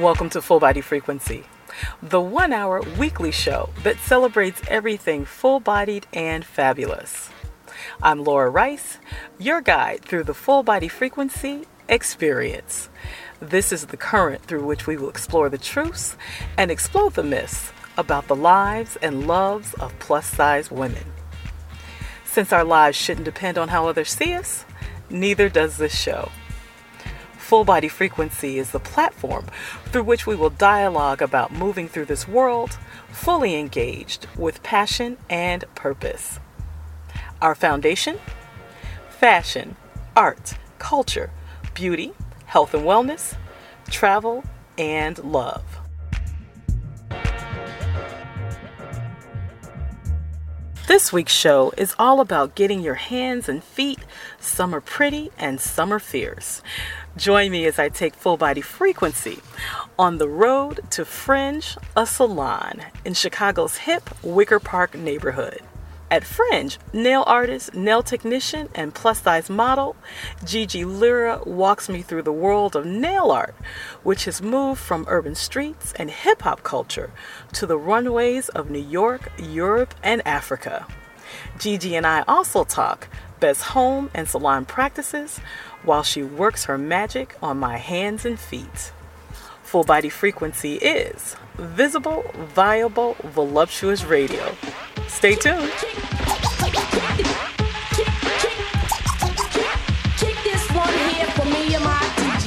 Welcome to Full Body Frequency, the one hour weekly show that celebrates everything full bodied and fabulous. I'm Laura Rice, your guide through the full body frequency experience. This is the current through which we will explore the truths and explode the myths about the lives and loves of plus size women. Since our lives shouldn't depend on how others see us, neither does this show. Full Body Frequency is the platform through which we will dialogue about moving through this world fully engaged with passion and purpose. Our foundation? Fashion, art, culture, beauty, health and wellness, travel, and love. This week's show is all about getting your hands and feet some are pretty and some are fierce. Join me as I take full body frequency on the road to Fringe, a salon in Chicago's hip Wicker Park neighborhood. At Fringe, nail artist, nail technician, and plus size model, Gigi Lira walks me through the world of nail art, which has moved from urban streets and hip hop culture to the runways of New York, Europe, and Africa. Gigi and I also talk best home and salon practices while she works her magic on my hands and feet. Full body frequency is visible, viable, voluptuous radio. Stay tuned.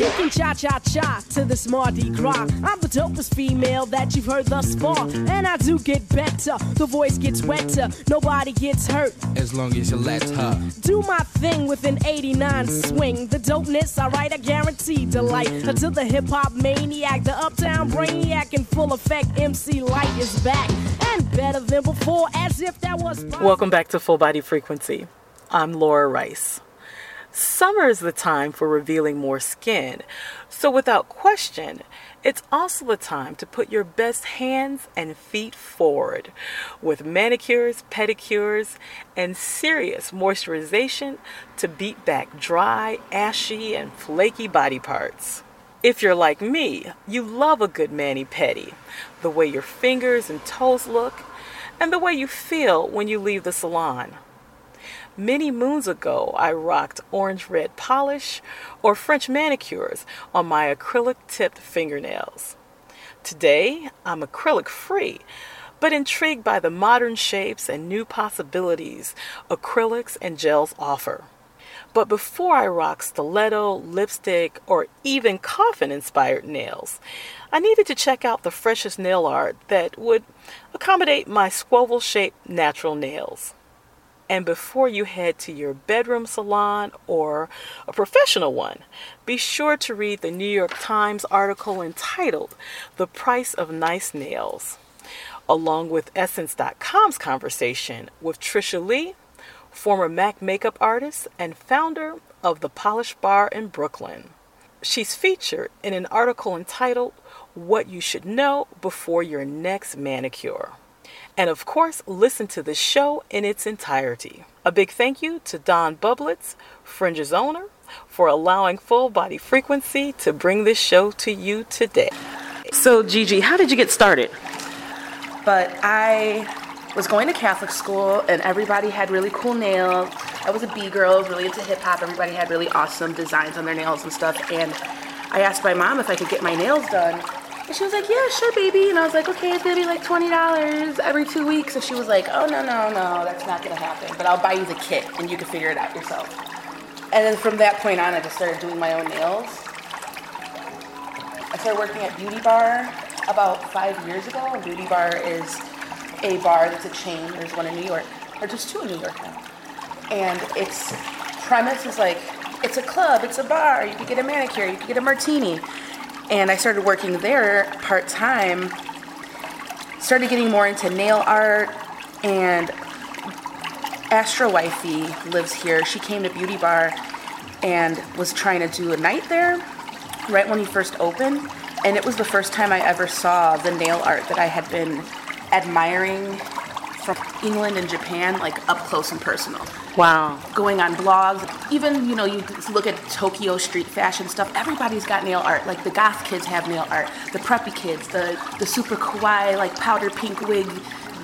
Kicking cha cha cha to this Mardi Gras. I'm the dopest female that you've heard thus far. And I do get better, the voice gets wetter, nobody gets hurt. As long as you let her do my thing with an 89 swing. The dopeness, alright, I guarantee delight. Until the hip hop maniac, the uptown brainiac in full effect, MC Lyte is back. And better than before, as if that was. Welcome back to Full Body Frequency. I'm Laura Rice. Summer is the time for revealing more skin, so without question, it's also the time to put your best hands and feet forward with manicures, pedicures, and serious moisturization to beat back dry, ashy, and flaky body parts. If you're like me, you love a good mani pedi, the way your fingers and toes look, and the way you feel when you leave the salon. Many moons ago, I rocked orange red polish or French manicures on my acrylic tipped fingernails. Today, I'm acrylic free, but intrigued by the modern shapes and new possibilities acrylics and gels offer. But before I rock stiletto, lipstick, or even coffin inspired nails, I needed to check out the freshest nail art that would accommodate my squoval shaped natural nails. And before you head to your bedroom salon or a professional one, be sure to read the New York Times article entitled The Price of Nice Nails, along with Essence.com's conversation with Trisha Lee, former MAC makeup artist and founder of the Polish Bar in Brooklyn. She's featured in an article entitled What You Should Know Before Your Next Manicure. And of course, listen to the show in its entirety. A big thank you to Don Bublitz, Fringe's owner, for allowing Full Body Frequency to bring this show to you today. So, Gigi, how did you get started? But I was going to Catholic school, and everybody had really cool nails. I was a B girl, really into hip hop. Everybody had really awesome designs on their nails and stuff. And I asked my mom if I could get my nails done and she was like, yeah, sure, baby. And I was like, okay, it's gonna be like $20 every two weeks. And she was like, oh, no, no, no, that's not gonna happen. But I'll buy you the kit and you can figure it out yourself. And then from that point on, I just started doing my own nails. I started working at Beauty Bar about five years ago. Beauty Bar is a bar that's a chain. There's one in New York, or just two in New York now. And its premise is like, it's a club, it's a bar. You can get a manicure, you can get a martini. And I started working there part time. Started getting more into nail art and Astro Wifey lives here. She came to Beauty Bar and was trying to do a night there right when he first opened. And it was the first time I ever saw the nail art that I had been admiring from England and Japan, like up close and personal. Wow. Going on blogs, even you know, you look at Tokyo street fashion stuff. Everybody's got nail art. Like the goth kids have nail art, the preppy kids, the the super kawaii like powder pink wig.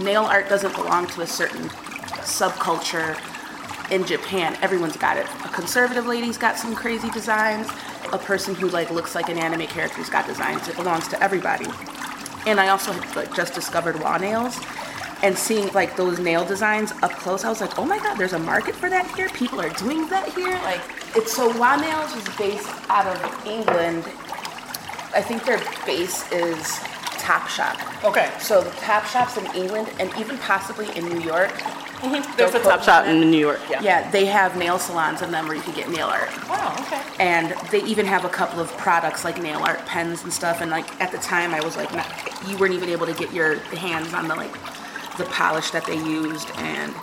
Nail art doesn't belong to a certain subculture in Japan. Everyone's got it. A conservative lady's got some crazy designs. A person who like looks like an anime character's got designs. It belongs to everybody. And I also like, just discovered WAH nails. And seeing like those nail designs up close, I was like, oh my god, there's a market for that here. People are doing that here. Like, it's so WAH nails is based out of England. I think their base is Topshop. Okay. So the Top Shops in England and even possibly in New York. Mm-hmm. There's a top shop in. New York. Yeah. Yeah, they have nail salons in them where you can get nail art. Wow. Okay. And they even have a couple of products like nail art pens and stuff. And like at the time, I was like, not, you weren't even able to get your hands on the like the polish that they used. And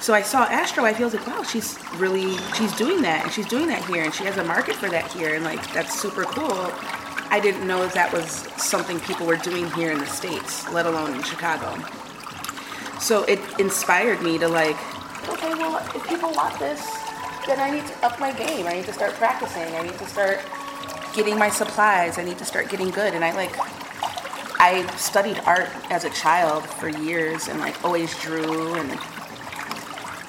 so I saw Astro. I feel like, wow, she's really she's doing that, and she's doing that here, and she has a market for that here, and like that's super cool. I didn't know that was something people were doing here in the states, let alone in Chicago. So it inspired me to like, okay, well, if people want this, then I need to up my game. I need to start practicing. I need to start getting my supplies. I need to start getting good. And I like, I studied art as a child for years and like always drew and,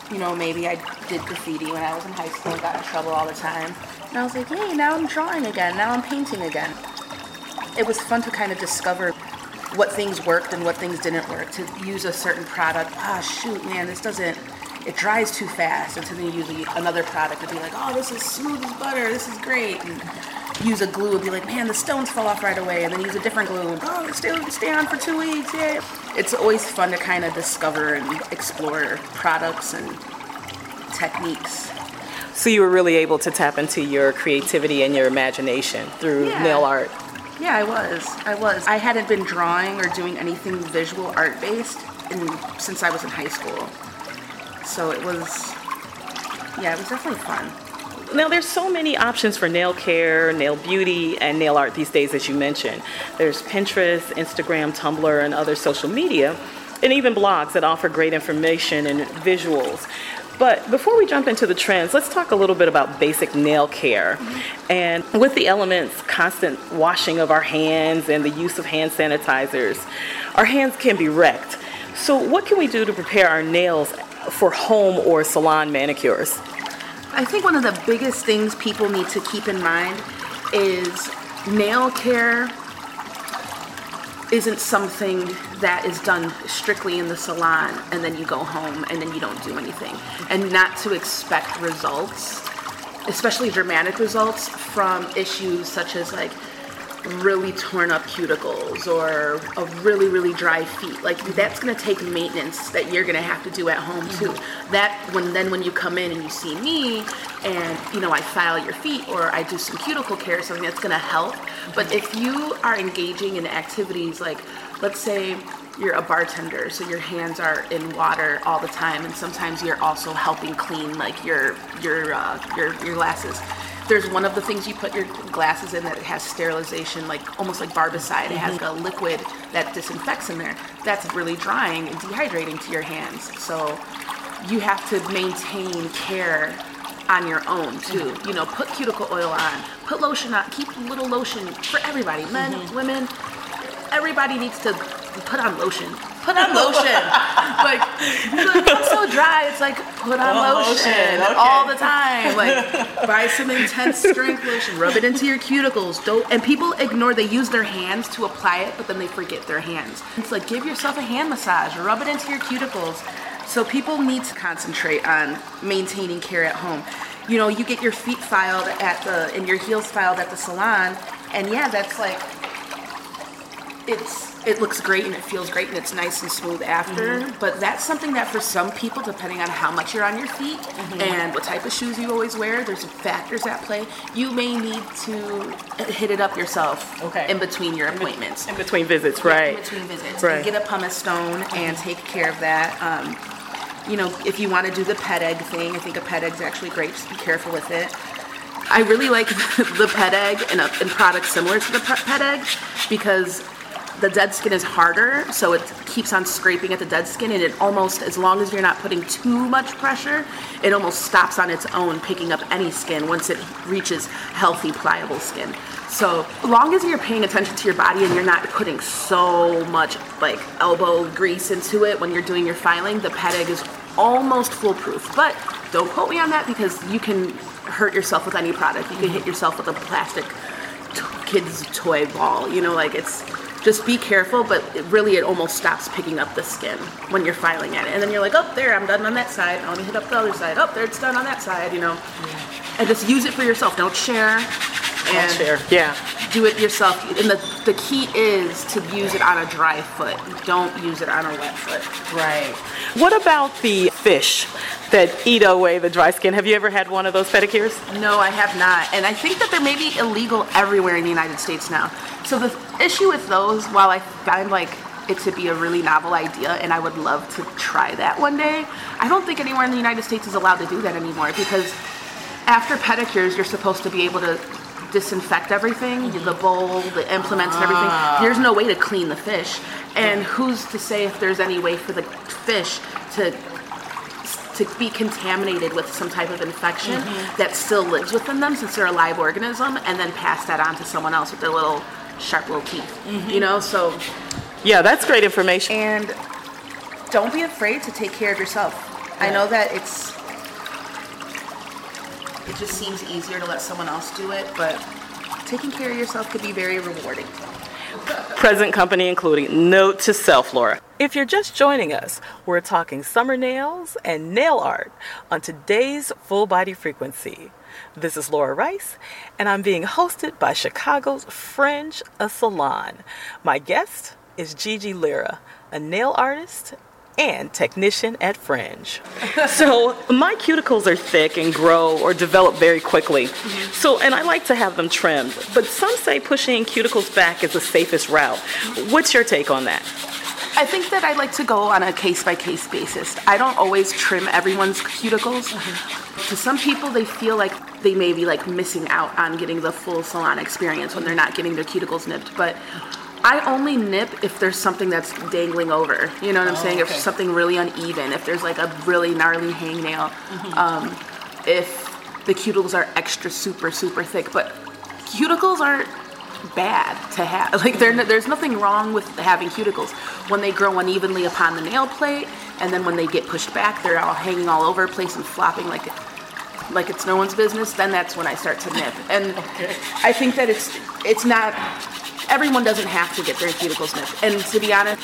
you know, maybe I did graffiti when I was in high school and got in trouble all the time. And I was like, hey, now I'm drawing again. Now I'm painting again. It was fun to kind of discover what things worked and what things didn't work. To use a certain product, ah, shoot, man, this doesn't, it dries too fast. And to then use another product and be like, oh, this is smooth as butter, this is great. And use a glue and be like, man, the stones fall off right away. And then use a different glue and, oh, stay, stay on for two weeks, yeah. It's always fun to kind of discover and explore products and techniques. So you were really able to tap into your creativity and your imagination through Yeah. nail art. Yeah, I was. I was. I hadn't been drawing or doing anything visual art based in, since I was in high school. So it was, yeah, it was definitely fun. Now, there's so many options for nail care, nail beauty, and nail art these days, as you mentioned. There's Pinterest, Instagram, Tumblr, and other social media, and even blogs that offer great information and visuals. But before we jump into the trends, let's talk a little bit about basic nail care. And with the elements, constant washing of our hands and the use of hand sanitizers, our hands can be wrecked. So, what can we do to prepare our nails for home or salon manicures? I think one of the biggest things people need to keep in mind is nail care isn't something that is done strictly in the salon and then you go home and then you don't do anything. And not to expect results, especially dramatic results, from issues such as like really torn up cuticles or a really really dry feet. Like that's going to take maintenance that you're going to have to do at home too. That when then when you come in and you see me and you know i file your feet or i do some cuticle care or something that's going to help. But if you are engaging in activities like let's say you're a bartender so your hands are in water all the time and sometimes you're also helping clean like your your uh, your your glasses there's one of the things you put your glasses in that it has sterilization, like almost like barbicide. It has mm-hmm. a liquid that disinfects in there. That's really drying and dehydrating to your hands. So you have to maintain care on your own too. Mm-hmm. You know, put cuticle oil on, put lotion on, keep little lotion for everybody, men, mm-hmm. women. Everybody needs to put on lotion. Put on lotion. like, I'm so dry. It's like put on oh, lotion, lotion, okay. all the time. Like, buy some intense strength lotion, rub it into your cuticles. Don't. And people ignore. They use their hands to apply it, but then they forget their hands. It's like give yourself a hand massage, rub it into your cuticles. So people need to concentrate on maintaining care at home. You know, you get your feet filed at the and your heels filed at the salon, and yeah, that's like it's it looks great and it feels great and it's nice and smooth after. Mm-hmm. But that's something that for some people, depending on how much you're on your feet mm-hmm. and what type of shoes you always wear, there's factors at play. You may need to hit it up yourself Okay. in between your appointments. In between visits, right? In between visits. Right. Get a pumice stone and mm-hmm. take care of that. Um, you know, if you want to do the Ped Egg thing, I think a Ped Egg's actually great. Just be careful with it. I really like the Ped Egg and, a, and products similar to the pe- Ped Egg because the dead skin is harder, so it keeps on scraping at the dead skin, and it almost, as long as you're not putting too much pressure, it almost stops on its own picking up any skin once it reaches healthy, pliable skin. So, long as you're paying attention to your body and you're not putting so much like elbow grease into it when you're doing your filing, the Ped Egg is almost foolproof. But don't quote me on that because you can hurt yourself with any product. You can hit yourself with a plastic t- kid's toy ball. You know, like it's just be careful, but it really it almost stops picking up the skin when you're filing it. And then you're like, oh, there, I'm done on that side. Let me hit up the other side. Oh, there, it's done on that side, you know. And just use it for yourself. Don't share. And Share. Yeah. do it yourself. And the, the key is to use it on a dry foot. Don't use it on a wet foot. Right. What about the fish that eat away the dry skin? Have you ever had one of those pedicures? No, I have not. And I think that they're maybe illegal everywhere in the United States now. So the issue with those, while I find like it to be a really novel idea and I would love to try that one day, I don't think anywhere in the United States is allowed to do that anymore because after pedicures, you're supposed to be able to disinfect everything, the bowl, the implements and everything. Ah. There's no way to clean the fish. And who's to say if there's any way for the fish to to be contaminated with some type of infection mm-hmm. that still lives within them since they're a live organism and then pass that on to someone else with their little sharp little teeth. Mm-hmm. You know, so Yeah, that's great information. and don't be afraid to take care of yourself. I know that it's it just seems easier to let someone else do it, but taking care of yourself could be very rewarding. Present company including. Note to self, Laura. If you're just joining us, we're talking summer nails and nail art on today's Full Body Frequency. This is Laura Rice, and I'm being hosted by Chicago's Fringe, a salon. My guest is Gigi Lira, a nail artist and technician at Fringe. so, my cuticles are thick and grow or develop very quickly. Mm-hmm. So, and I like to have them trimmed, but some say pushing cuticles back is the safest route. What's your take on that? I think that I like to go on a case by case basis. I don't always trim everyone's cuticles. Mm-hmm. To some people, they feel like they may be like missing out on getting the full salon experience when they're not getting their cuticles nipped. But I only nip if there's something that's dangling over. You know what I'm saying? If something really uneven, if there's like a really gnarly hangnail, um, if the cuticles are extra super super thick. But cuticles aren't bad to have. Like there, there's nothing wrong with having cuticles when they grow unevenly upon the nail plate, and then when they get pushed back, they're all hanging all over the place and flopping like like it's no one's business. Then that's when I start to nip, and I think that it's it's not. Everyone doesn't have to get their cuticles nipped, and to be honest.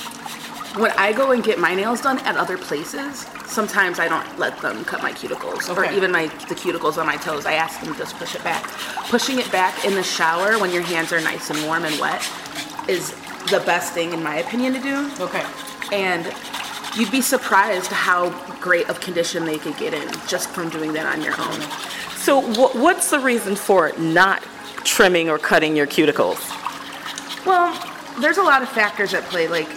When I go and get my nails done at other places, sometimes I don't let them cut my cuticles or even my the cuticles on my toes. I ask them to just push it back. Pushing it back in the shower when your hands are nice and warm and wet is the best thing in my opinion to do. Okay. And you'd be surprised how great of condition they could get in just from doing that on your own. So, wh- what's the reason for not trimming or cutting your cuticles? Well, there's a lot of factors at play. Like,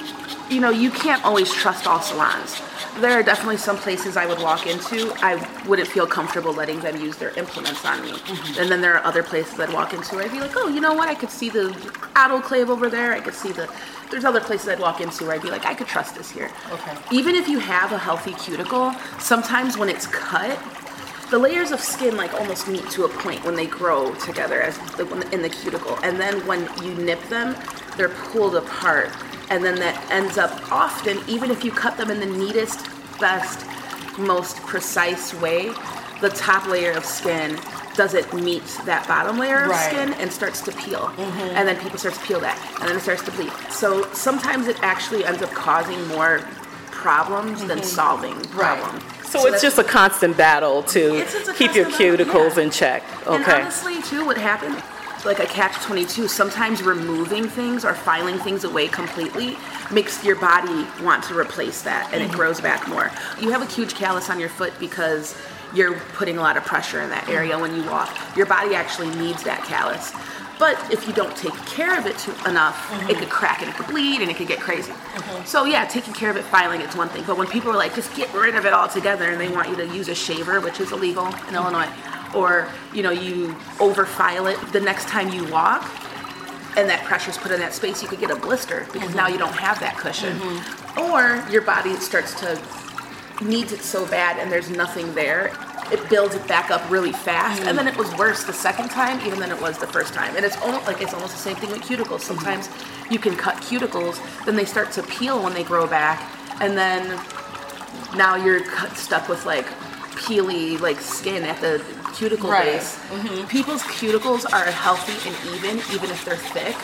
you know, you can't always trust all salons. There are definitely some places I would walk into, I wouldn't feel comfortable letting them use their implements on me. Mm-hmm. And then there are other places I'd walk into where I'd be like, oh, you know what? I could see the autoclave over there. I could see the. There's other places I'd walk into where I'd be like, I could trust this here. Okay. Even if you have a healthy cuticle, sometimes when it's cut, the layers of skin like almost meet to a point when they grow together as the, in the cuticle. And then when you nip them they're pulled apart. And then that ends up often even if you cut them in the neatest best most precise way the top layer of skin doesn't meet that bottom layer of Right. skin and starts to peel. Mm-hmm. And then people start to peel that and then it starts to bleed. So sometimes it actually ends up causing more problems than mm-hmm. solving problems So, it's just a constant battle to It's- it's a keep your constant battle, cuticles yeah. in check. And Okay. honestly, too, what happened, like a catch 22, sometimes removing things or filing things away completely makes your body want to replace that and it mm-hmm. grows back more. You have a huge callus on your foot because you're putting a lot of pressure in that area when you walk. Your body actually needs that callus. But if you don't take care of it too, enough, it could crack and it could bleed and it could get crazy. So yeah, taking care of it, filing it's one thing. But when people are like, just get rid of it altogether, and they want you to use a shaver, which is illegal in Illinois, or you know you over file it the next time you walk, and that pressure's put in that space, you could get a blister because mm-hmm. now you don't have that cushion. Mm-hmm. Or your body starts to needs it so bad and there's nothing there. It builds it back up really fast, and then it was worse the second time even than it was the first time. And it's almost like it's almost the same thing with cuticles. Mm-hmm. Sometimes you can cut cuticles, then they start to peel when they grow back, and then now you're cut, stuck with like peely like skin at the cuticle Right. base. Mm-hmm. People's cuticles are healthy and even, even if they're thick.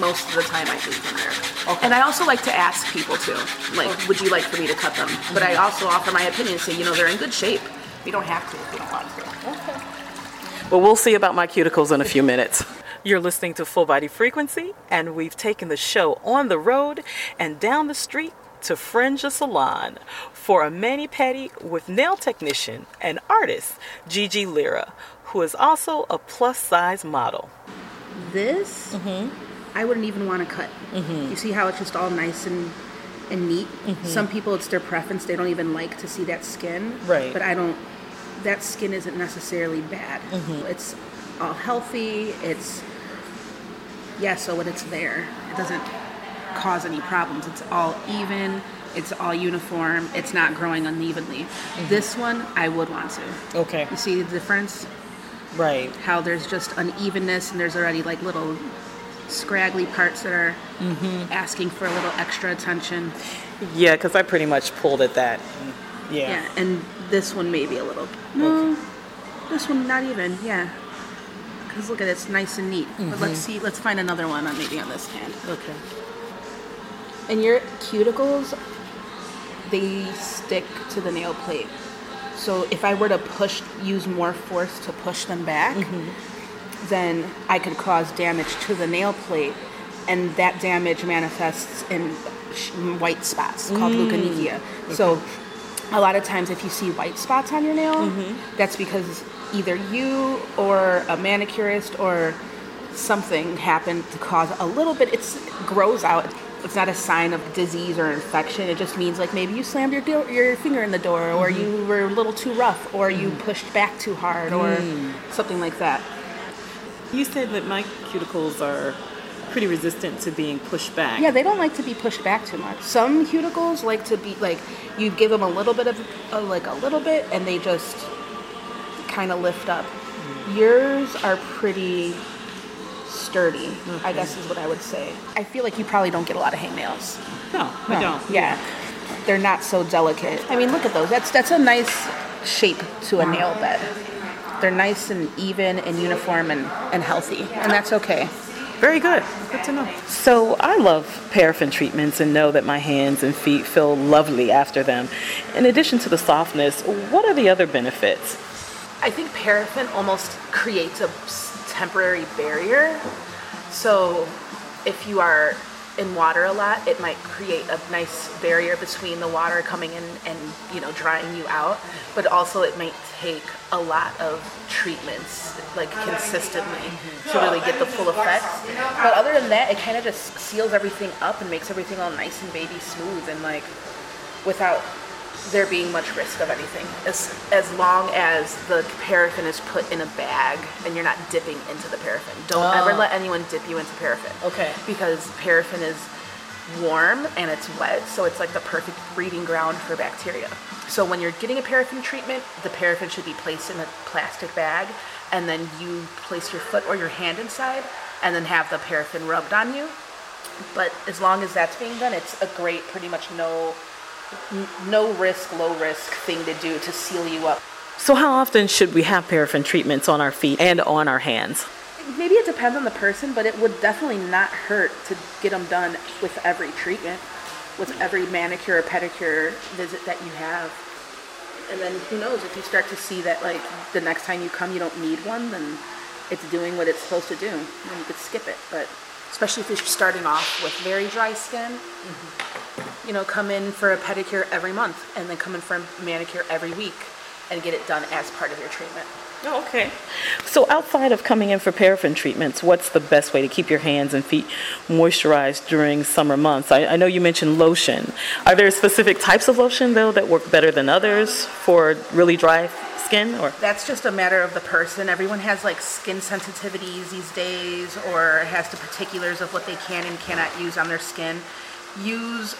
Most of the time, I leave them there. And I also like to ask people too, like, would you like for me to cut them? But I mm-hmm. also offer my opinion, say, you know, they're in good shape. You don't have to if you don't want to. Well, we'll see about my cuticles in a few minutes. You're listening to Full Body Frequency, and we've taken the show on the road and down the street to Fringe a Salon for a mani pedi with nail technician and artist Gigi Lira, who is also a plus size model. This, mm-hmm. I wouldn't even want to cut. Mm-hmm. You see how it's just all nice and and neat. Mm-hmm. Some people, it's their preference; they don't even like to see that skin. Right. But I don't. That skin isn't necessarily bad. It's all healthy. It's yeah. So when it's there, it doesn't cause any problems. It's all even. It's all uniform. It's not growing unevenly. Mm-hmm. This one, I would want to. Okay. You see the difference? Right. how there's just unevenness and there's already like little scraggly parts that are mm-hmm. asking for a little extra attention. Yeah, because I pretty much pulled at that. Yeah. Yeah, and this one maybe a little. No, this one not even. Yeah, because look at it, it's nice and neat. But let's mm-hmm. see, let's find another one on maybe on this hand. Okay. And your cuticles, they stick to the nail plate. So if I were to push, use more force to push them back, mm-hmm. then I could cause damage to the nail plate, and that damage manifests in white spots called mm. leukonychia. So a lot of times, if you see white spots on your nail, mm-hmm. that's because either you or a manicurist or something happened to cause a little bit. It grows out. It's not a sign of disease or infection. It just means like maybe you slammed your do- your finger in the door, or mm-hmm. you were a little too rough, or you mm. pushed back too hard, or mm. something like that. You said that my cuticles are pretty resistant to being pushed back. Yeah, they don't like to be pushed back too much. Some cuticles like to be like you give them a little bit of uh, like a little bit, and they just kind of lift up. Mm. Yours are pretty sturdy, I guess is what I would say. I feel like you probably don't get a lot of hangnails. No, I don't. Yeah, they're not so delicate. I mean, look at those. That's that's a nice shape to a nail bed. They're nice and even and uniform and, and healthy, and that's okay. Very good. Good to know. So I love paraffin treatments and know that my hands and feet feel lovely after them. In addition to the softness, what are the other benefits? I think paraffin almost creates a s- temporary barrier. So if you are in water a lot, it might create a nice barrier between the water coming in and you know drying you out. But also it might take a lot of treatments like consistently to really get the full effect. But other than that, it kind of just seals everything up and makes everything all nice and baby smooth and like without there being much risk of anything. As as long as the paraffin is put in a bag and you're not dipping into the paraffin. Don't oh. ever let anyone dip you into paraffin. Okay. because paraffin is warm and it's wet so it's like the perfect breeding ground for bacteria. So when you're getting a paraffin treatment the paraffin should be placed in a plastic bag and then you place your foot or your hand inside and then have the paraffin rubbed on you. But as long as that's being done it's a great pretty much no no risk low risk thing to do to seal you up. So how often should we have paraffin treatments on our feet and on our hands? maybe it depends on the person but it would definitely not hurt to get them done with every treatment with every manicure or pedicure visit that you have. And then who knows if you start to see that like the next time you come you don't need one then it's doing what it's supposed to do. Then you could skip it but especially if you're starting off with very dry skin mm-hmm. You know come in for a pedicure every month and then come in for a manicure every week and get it done as part of your treatment Oh, okay. So outside of coming in for paraffin treatments, what's the best way to keep your hands and feet moisturized during summer months? I, I know you mentioned lotion. Are there specific types of lotion though that work better than others for really dry skin or That's just a matter of the person. Everyone has like skin sensitivities these days or has the particulars of what they can and cannot use on their skin. Use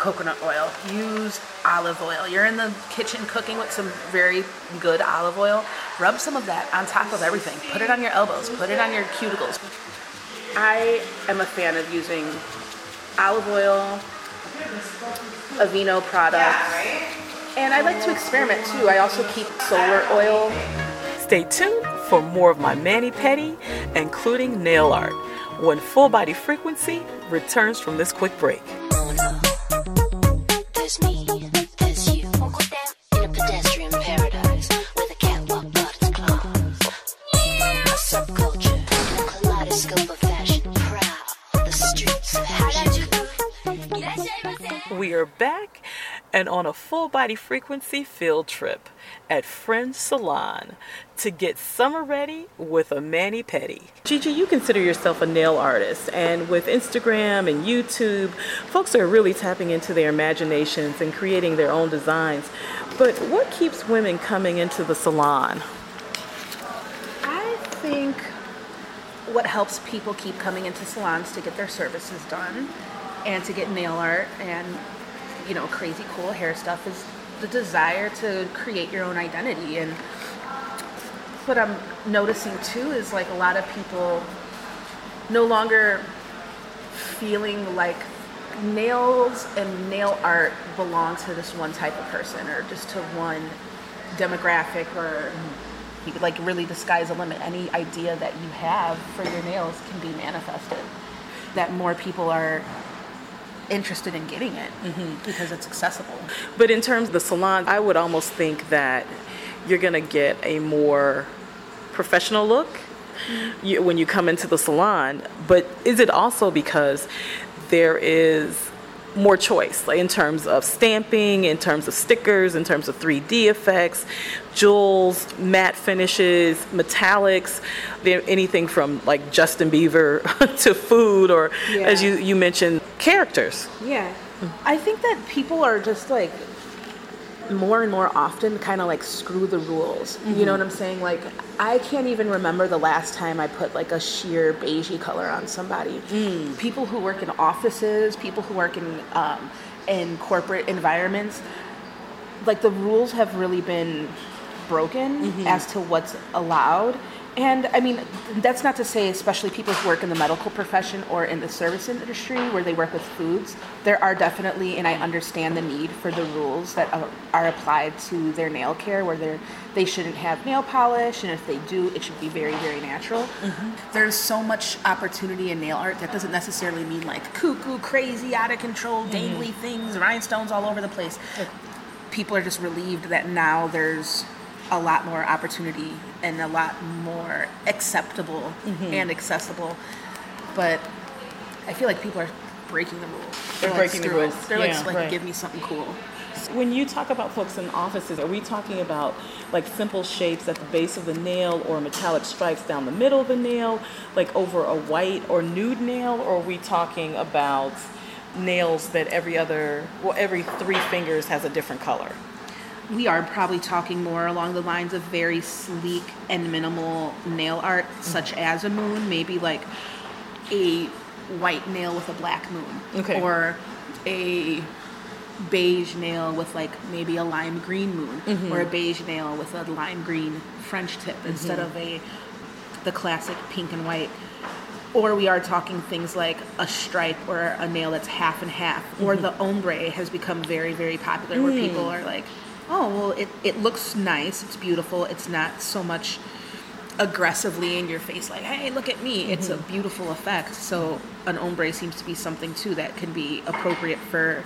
coconut oil, use olive oil. You're in the kitchen cooking with some very good olive oil. Rub some of that on top of everything. Put it on your elbows, put it on your cuticles. I am a fan of using olive oil, Aveeno products. And I like to experiment too. I also keep solar oil Stay tuned for more of my mani pedi, including nail art, when Full Body Frequency returns from this quick break. Harajuku. We are back and on a full body frequency field trip at Fringe Salon to get summer ready with a mani pedi. Gigi, you consider yourself a nail artist, and with Instagram and YouTube, folks are really tapping into their imaginations and creating their own designs. But what keeps women coming into the salon? I think what helps people keep coming into salons to get their services done and to get nail art and you know crazy cool hair stuff is the desire to create your own identity. And what I'm noticing too is like a lot of people no longer feeling like nails and nail art belong to this one type of person or just to one demographic or you could like really the sky's the limit. Any idea that you have for your nails can be manifested. That more people are interested in getting it mm-hmm. because it's accessible. But in terms of the salon, I would almost think that you're going to get a more professional look mm-hmm. you, when you come into the salon. But is it also because there is more choice like in terms of stamping, in terms of stickers, in terms of 3D effects, jewels, matte finishes, metallics, anything from like Justin Bieber to food, or as you, you mentioned, characters. Yeah. I think that people are just like more and more often kind of like screw the rules. You know what I'm saying? Like I can't even remember the last time I put like a sheer beigey color on somebody. People who work in offices, people who work in um, in corporate environments, like the rules have really been broken as to what's allowed. And I mean, that's not to say, especially people who work in the medical profession or in the service industry where they work with foods, there are definitely, and I understand the need for the rules that are, are applied to their nail care where they're, they shouldn't have nail polish, and if they do, it should be very, very natural. Mm-hmm. There's so much opportunity in nail art that doesn't necessarily mean like cuckoo, crazy, out of control, mm-hmm. dangly things, rhinestones all over the place. People are just relieved that now there's a lot more opportunity and a lot more acceptable mm-hmm. and accessible. But I feel like people are breaking the rules. They're like, breaking the it. rules. They're like, like right. give me something cool. When you talk about folks in offices, are we talking about like simple shapes at the base of the nail or metallic stripes down the middle of the nail, like over a white or nude nail, or are we talking about nails that every other, well, every three fingers has a different color? We are probably talking more along the lines of very sleek and minimal nail art, such mm-hmm. as a moon, maybe like a white nail with a black moon. Okay. Or a beige nail with like maybe a lime green moon mm-hmm. or a beige nail with a lime green French tip mm-hmm. instead of a the classic pink and white. Or we are talking things like a stripe or a nail that's half and half. Or the ombre has become very, very popular where mm. people are like, oh, well, it, it looks nice, it's beautiful, it's not so much aggressively in your face like hey look at me. It's a mm-hmm. beautiful effect. So an ombre seems to be something too that can be appropriate for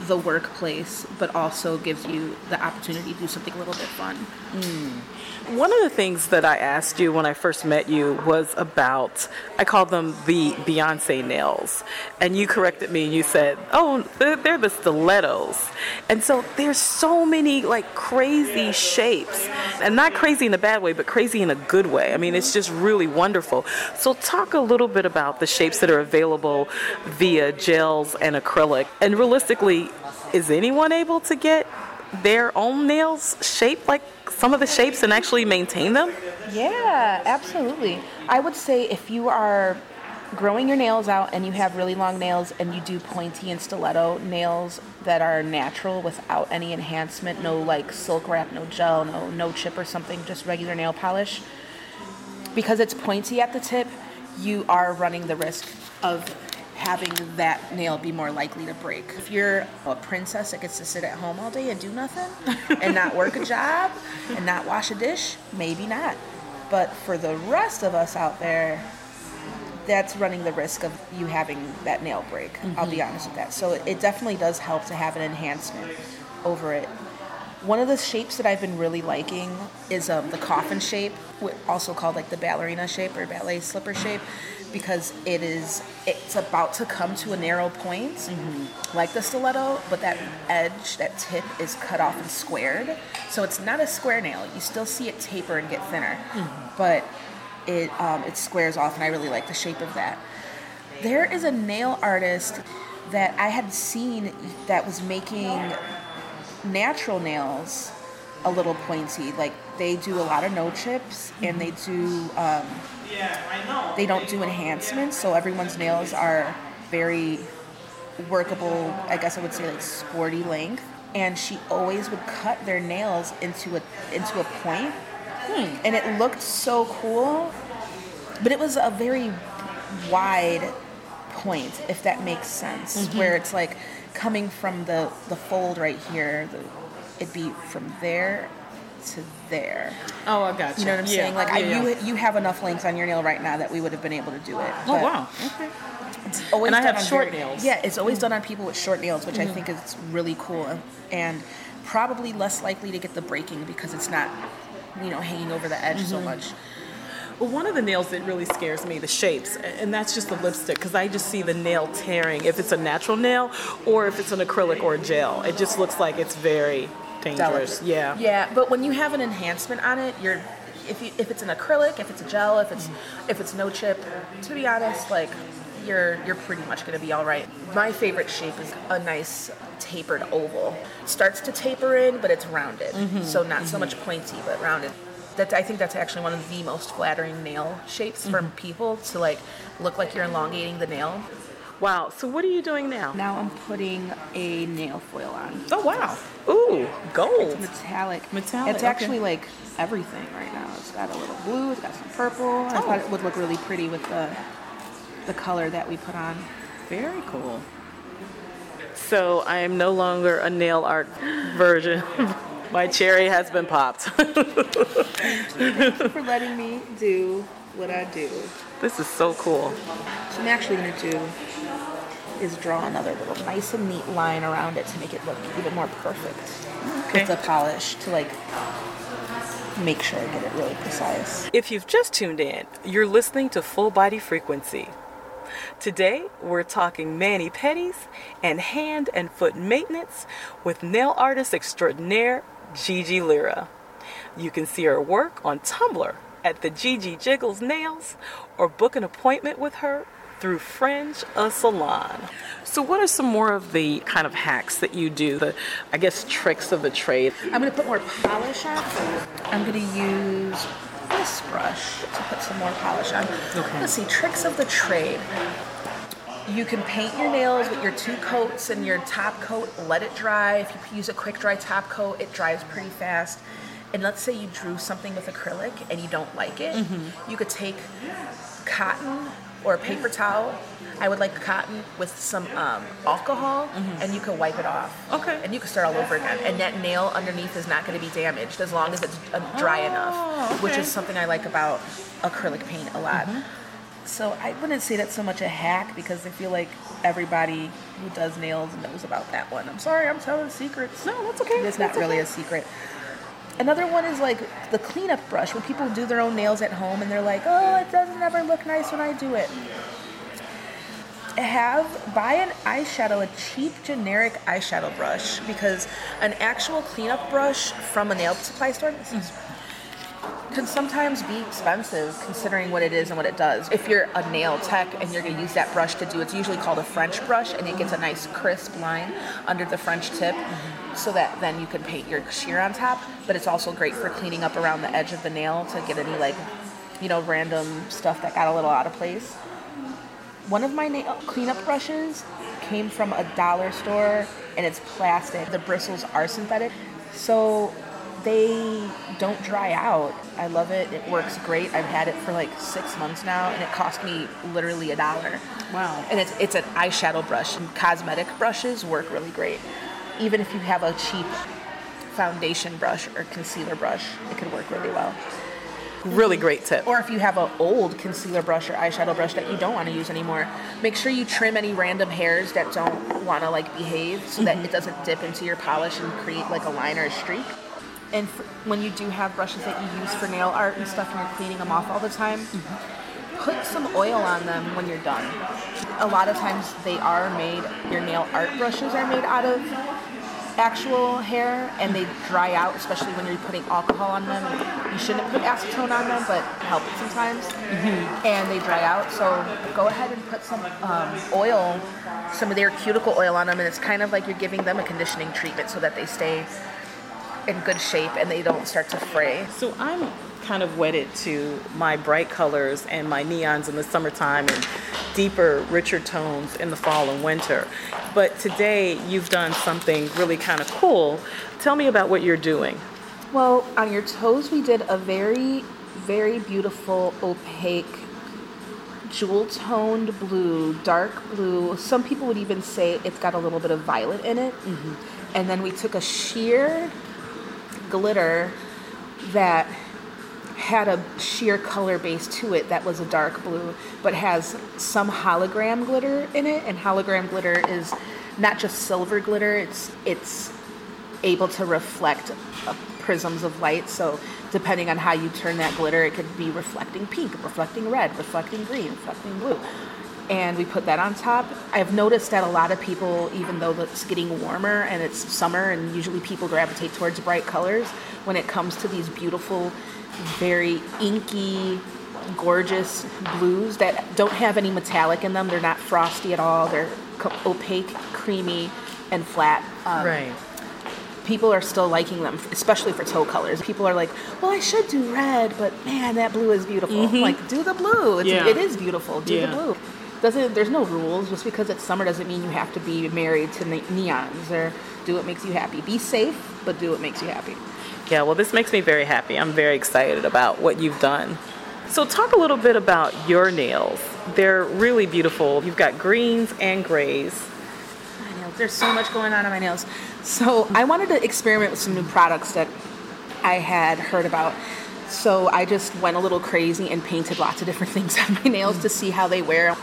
the workplace but also gives you the opportunity to do something a little bit fun hmm. One of the things that I asked you when I first met you was about, I called them the Beyonce nails. And you corrected me and you said, oh, they're, they're the stilettos. And so there's so many like crazy shapes. And not crazy in a bad way, but crazy in a good way. I mean, it's just really wonderful. So talk a little bit about the shapes that are available via gels and acrylic. And realistically, is anyone able to get their own nails shaped like some of the shapes and actually maintain them? Yeah, absolutely. I would say if you are growing your nails out and you have really long nails and you do pointy and stiletto nails that are natural without any enhancement, no like silk wrap, no gel, no no chip or something, just regular nail polish. Because it's pointy at the tip, you are running the risk of having that nail be more likely to break. If you're a princess that gets to sit at home all day and do nothing and not work a job and not wash a dish, maybe not. But for the rest of us out there, that's running the risk of you having that nail break. I'll be mm-hmm. honest with that. So it, it definitely does help to have an enhancement over it. One of the shapes that I've been really liking is um, the coffin shape, also called like the ballerina shape or ballet slipper shape, because it is it's about to come to a narrow point, like the stiletto, but that edge, that tip is cut off and squared, so it's not a square nail. You still see it taper and get thinner, but it um, it squares off, and I really like the shape of that. There is a nail artist that I had seen that was making natural nails a little pointy. Like they do a lot of no chips and they do um, Yeah, I know. they don't do enhancements, so everyone's nails are very workable. I guess I would say like sporty length. And she always would cut their nails into a into a point, and it looked so cool. But it was a very wide point, if that makes sense, where it's like coming from the the fold right here. The, it'd be from there to there. Oh, I got You You know what I'm saying? Like I, you you have enough length on your nail right now that we would have been able to do it. Oh wow. Okay. It's always And I have on short very- nails. Mm-hmm. Yeah, it's always done on people with short nails, which I think is really cool and probably less likely to get the breaking because it's not, you know, hanging over the edge Mm-hmm. so much. Well, one of the nails that really scares me, the shapes, and that's just the lipstick, because I just see the nail tearing if it's a natural nail or if it's an acrylic or a gel. It just looks like it's very dangerous. Delicate. Yeah. Yeah, but when you have an enhancement on it, you're if you if it's an acrylic, if it's a gel, if it's if it's no chip, to be honest, like you're you're pretty much gonna be all right. My favorite shape is a nice tapered oval. Starts to taper in, but it's rounded, mm-hmm. so not so mm-hmm. much pointy, but rounded. That I think that's actually one of the most flattering nail shapes for mm-hmm. people to like look like you're elongating the nail. Wow. So what are you doing now? Now I'm putting a nail foil on. Oh wow. Ooh, gold. metallic. Metallic, It's okay. actually like everything right now. It's got a little blue. It's got some purple. I Oh. thought it would look really pretty with the the color that we put on. Very cool. So I am no longer a nail art virgin. My cherry has been popped. Thank you for letting me do what I do. this is so cool. So I'm actually gonna do is draw another little nice and neat line around it to make it look even more perfect. Okay. With the polish to like make sure I get it really precise. If you've just tuned in, you're listening to Full Body Frequency. Today, we're talking mani pedis and hand and foot maintenance with nail artist extraordinaire Gigi Lira. You can see her work on Tumblr at the Gigi Jiggles Nails or book an appointment with her through Fringe a Salon. So, what are some more of the kind of hacks that you do? The, I guess, tricks of the trade. I'm gonna put more polish on. I'm gonna use this brush to put some more polish on. Okay. Let's see, tricks of the trade. You can paint your nails with your two coats and your top coat, let it dry. If you use a quick dry top coat, it dries pretty fast. And let's say you drew something with acrylic and you don't like it, Mm-hmm. you could take cotton or a paper towel. I would like cotton with some um, alcohol, and you can wipe it off. Mm-hmm. Okay. And you can start all over again. And that nail underneath is not going to be damaged as long as it's uh, dry enough, which is something I like about acrylic paint a lot. Mm-hmm. So I wouldn't say that's so much a hack because I feel like everybody who does nails knows about that one. I'm sorry, I'm telling secrets. No, that's okay. It's not That's really okay. a secret. Another one is like the cleanup brush when people do their own nails at home and they're like, oh, it doesn't ever look nice when I do it. Have buy an eyeshadow, a cheap generic eyeshadow brush because an actual cleanup brush from a nail supply store this is- can sometimes be expensive considering what it is and what it does. If you're a nail tech and you're going to use that brush to do, it's usually called a French brush and it gets a nice crisp line under the French tip. so that then you can paint your sheer on top. But it's also great for cleaning up around the edge of the nail to get any like, you know, random stuff that got a little out of place. One of my nail cleanup brushes came from a dollar store and it's plastic. The bristles are synthetic. So they don't dry out. I love it. It works great. I've had it for like six months now and it cost me literally a dollar. Wow. And it's it's an eyeshadow brush and cosmetic brushes work really great. Even if you have a cheap foundation brush or concealer brush, it could work really well. Really great tip. Or if you have an old concealer brush or eyeshadow brush that you don't want to use anymore, make sure you trim any random hairs that don't want to like behave so that mm-hmm. it doesn't dip into your polish and create like a line or a streak. And for, when you do have brushes that you use for nail art and stuff and you're cleaning them off all the time, put some oil on them when you're done. A lot of times they are made, your nail art brushes are made out of actual hair and they dry out, especially when you're putting alcohol on them. You shouldn't put acetone on them, but help it sometimes. And they dry out. So go ahead and put some um, oil, some of their cuticle oil on them, and it's kind of like you're giving them a conditioning treatment so that they stay in good shape and they don't start to fray. So I'm kind of wedded to my bright colors and my neons in the summertime and deeper, richer tones in the fall and winter. But today you've done something really kind of cool. Tell me about what you're doing. Well, on your toes, we did a very, very beautiful opaque jewel toned blue, dark blue. Some people would even say it's got a little bit of violet in it. Mm-hmm. And then we took a sheer glitter that had a sheer color base to it that was a dark blue, but has some hologram glitter in it. And hologram glitter is not just silver glitter; it's it's able to reflect uh, prisms of light. So depending on how you turn that glitter, it could be reflecting pink, reflecting red, reflecting green, reflecting blue. And we put that on top. I've noticed that a lot of people, even though it's getting warmer and it's summer, and usually people gravitate towards bright colors, when it comes to these beautiful, very inky, gorgeous blues that don't have any metallic in them, they're not frosty at all, they're co- opaque, creamy, and flat. Um, Right. people are still liking them, especially for toe colors. People are like, "Well, I should do red, but man, that blue is beautiful." Like, do the blue. It's, Yeah. It is beautiful. Do Yeah. the blue. Doesn't there's no rules. Just because it's summer doesn't mean you have to be married to ne- neons or do what makes you happy. Be safe, but do what makes you happy. Yeah, well, this makes me very happy. I'm very excited about what you've done. So, talk a little bit about your nails. They're really beautiful. You've got greens and grays. My nails. There's so much going on on my nails. So I wanted to experiment with some new products that I had heard about. So I just went a little crazy and painted lots of different things on my nails to see how they wear.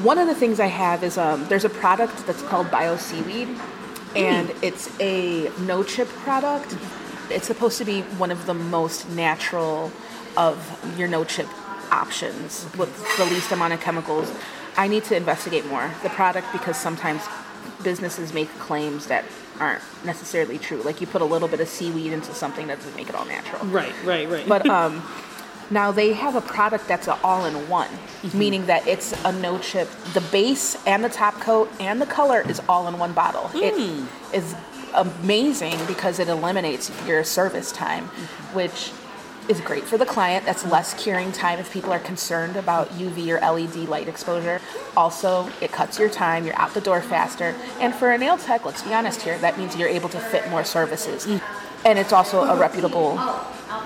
One of the things I have is um, there's a product that's called Bio Seaweed, and it's a no chip product. It's supposed to be one of the most natural of your no chip options with the least amount of chemicals. I need to investigate more the product because sometimes businesses make claims that aren't necessarily true. Like you put a little bit of seaweed into something that doesn't make it all natural. Right, right, right. But um, now they have a product that's an all-in-one, mm-hmm. meaning that it's a no chip. The base and the top coat and the color is all in one bottle. It mm. is amazing because it eliminates your service time, mm-hmm. which is great for the client. That's less curing time if people are concerned about UV or LED light exposure. Also, it cuts your time. You're out the door faster. And for a nail tech, let's be honest here, that means you're able to fit more services. Mm. And it's also a reputable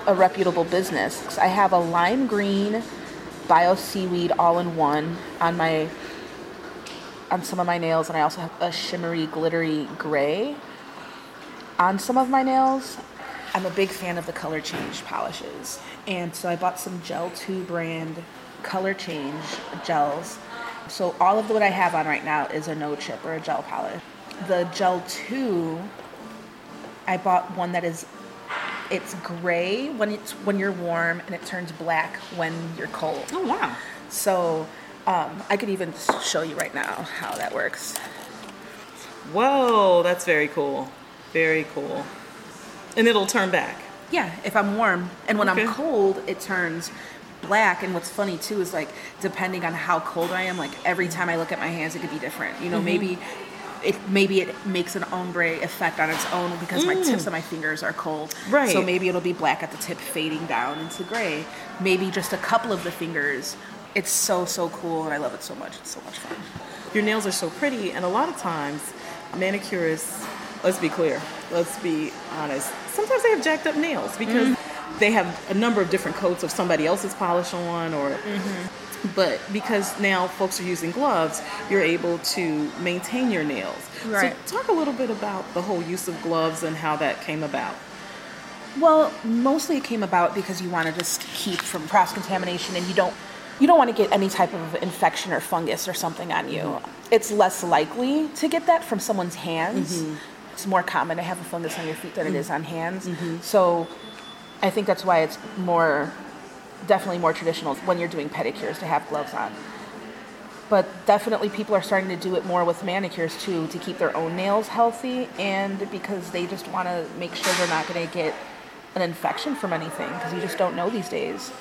a reputable business. I have a lime green bio seaweed all in one on my on some of my nails and I also have a shimmery glittery gray on some of my nails. I'm a big fan of the color change polishes. And so I bought some Gel 2 brand color change gels. So all of what I have on right now is a no chip or a gel polish. The Gel 2 I bought one that is it's gray when it's when you're warm and it turns black when you're cold. oh, wow. So um, I could even show you right now how that works. Whoa, that's very cool. Very cool. And it'll turn back. Yeah, if I'm warm and when Okay. I'm cold, it turns black. And what's funny too is like depending on how cold I am, like every time I look at my hands, it could be different. You know, maybe it maybe it makes an ombre effect on its own because my tips of my fingers are cold. Mm. Right. So maybe it'll be black at the tip, fading down into gray. Maybe just a couple of the fingers. It's so so cool, and I love it so much. It's so much fun. Your nails are so pretty, and a lot of times, manicurists, let's be clear, let's be honest, sometimes they have jacked up nails because they have a number of different coats of somebody else's polish on, or. But because now folks are using gloves, you're able to maintain your nails. Right. So, talk a little bit about the whole use of gloves and how that came about. Well, mostly it came about because you want to just keep from cross contamination, and you don't you don't want to get any type of infection or fungus or something on you. Mm-hmm. It's less likely to get that from someone's hands. Mm-hmm. It's more common to have a fungus on your feet than it mm-hmm. is on hands. So, I think that's why it's more definitely more traditional when you're doing pedicures to have gloves on. But definitely, people are starting to do it more with manicures too to keep their own nails healthy and because they just want to make sure they're not going to get an infection from anything because you just don't know these days.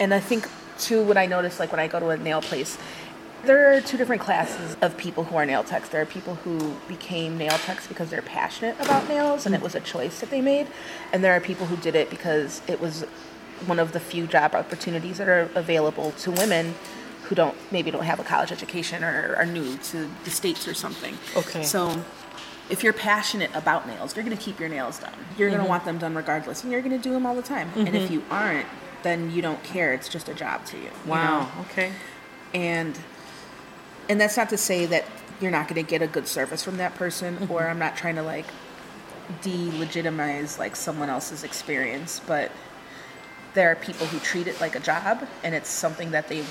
And I think too, what I notice, like when I go to a nail place, there are two different classes of people who are nail techs. There are people who became nail techs because they're passionate about nails and it was a choice that they made. And there are people who did it because it was one of the few job opportunities that are available to women who don't maybe don't have a college education or are new to the states or something. Okay. So if you're passionate about nails, you're going to keep your nails done. You're going to mm-hmm. want them done regardless, and you're going to do them all the time. And if mm-hmm. you aren't, then you don't care. It's just a job to you. you know? Okay. and and that's not to say that you're not going to get a good service from that person mm-hmm. or i'm not trying to like delegitimize like someone else's experience but there are people who treat it like a job and it's something that they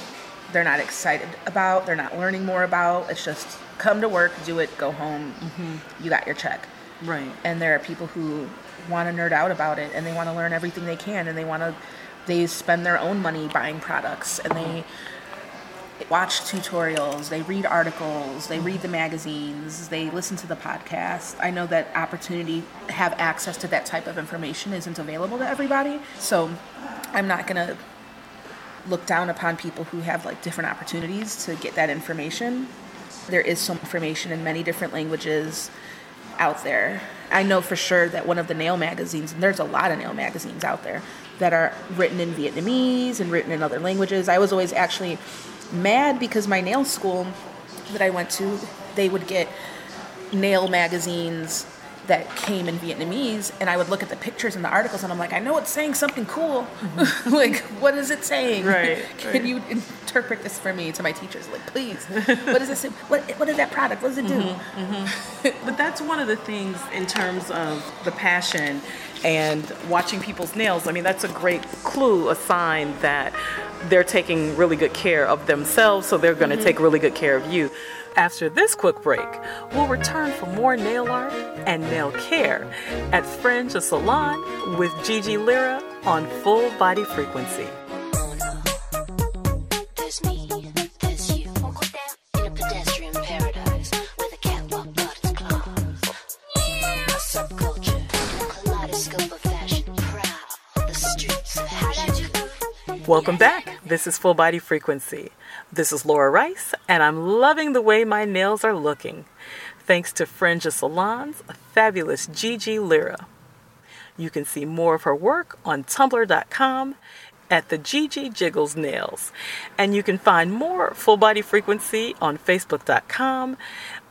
they're not excited about they're not learning more about. It's just come to work do it go home. Mm-hmm. You got your check. Right. and there are people who want to nerd out about it and they want to learn everything they can and they want to they spend their own money buying products and they watch tutorials they read articles they read the magazines they listen to the podcast i know that opportunity have access to that type of information isn't available to everybody so i'm not going to look down upon people who have like different opportunities to get that information there is some information in many different languages out there. I know for sure that one of the nail magazines, and there's a lot of nail magazines out there that are written in Vietnamese and written in other languages. I was always actually mad because my nail school that I went to, they would get nail magazines that came in Vietnamese, and I would look at the pictures and the articles, and I'm like, I know it's saying something cool. Mm-hmm. like, what is it saying? Right, Can right. you interpret this for me to my teachers? Like, please. what does this? What What is that product? What does it do? Mm-hmm, mm-hmm. But that's one of the things in terms of the passion and watching people's nails. I mean, that's a great clue, a sign that they're taking really good care of themselves, so they're going to mm-hmm. take really good care of you. After this quick break, we'll return for more nail art and nail care at Fringe a Salon with Gigi Lira on Full Body Frequency. Welcome back. This is Full Body Frequency. This is Laura Rice, and I'm loving the way my nails are looking. Thanks to Fringe Salon's fabulous Gigi Lira. You can see more of her work on Tumblr.com at the Gigi Jiggles Nails. And you can find more Full Body Frequency on Facebook.com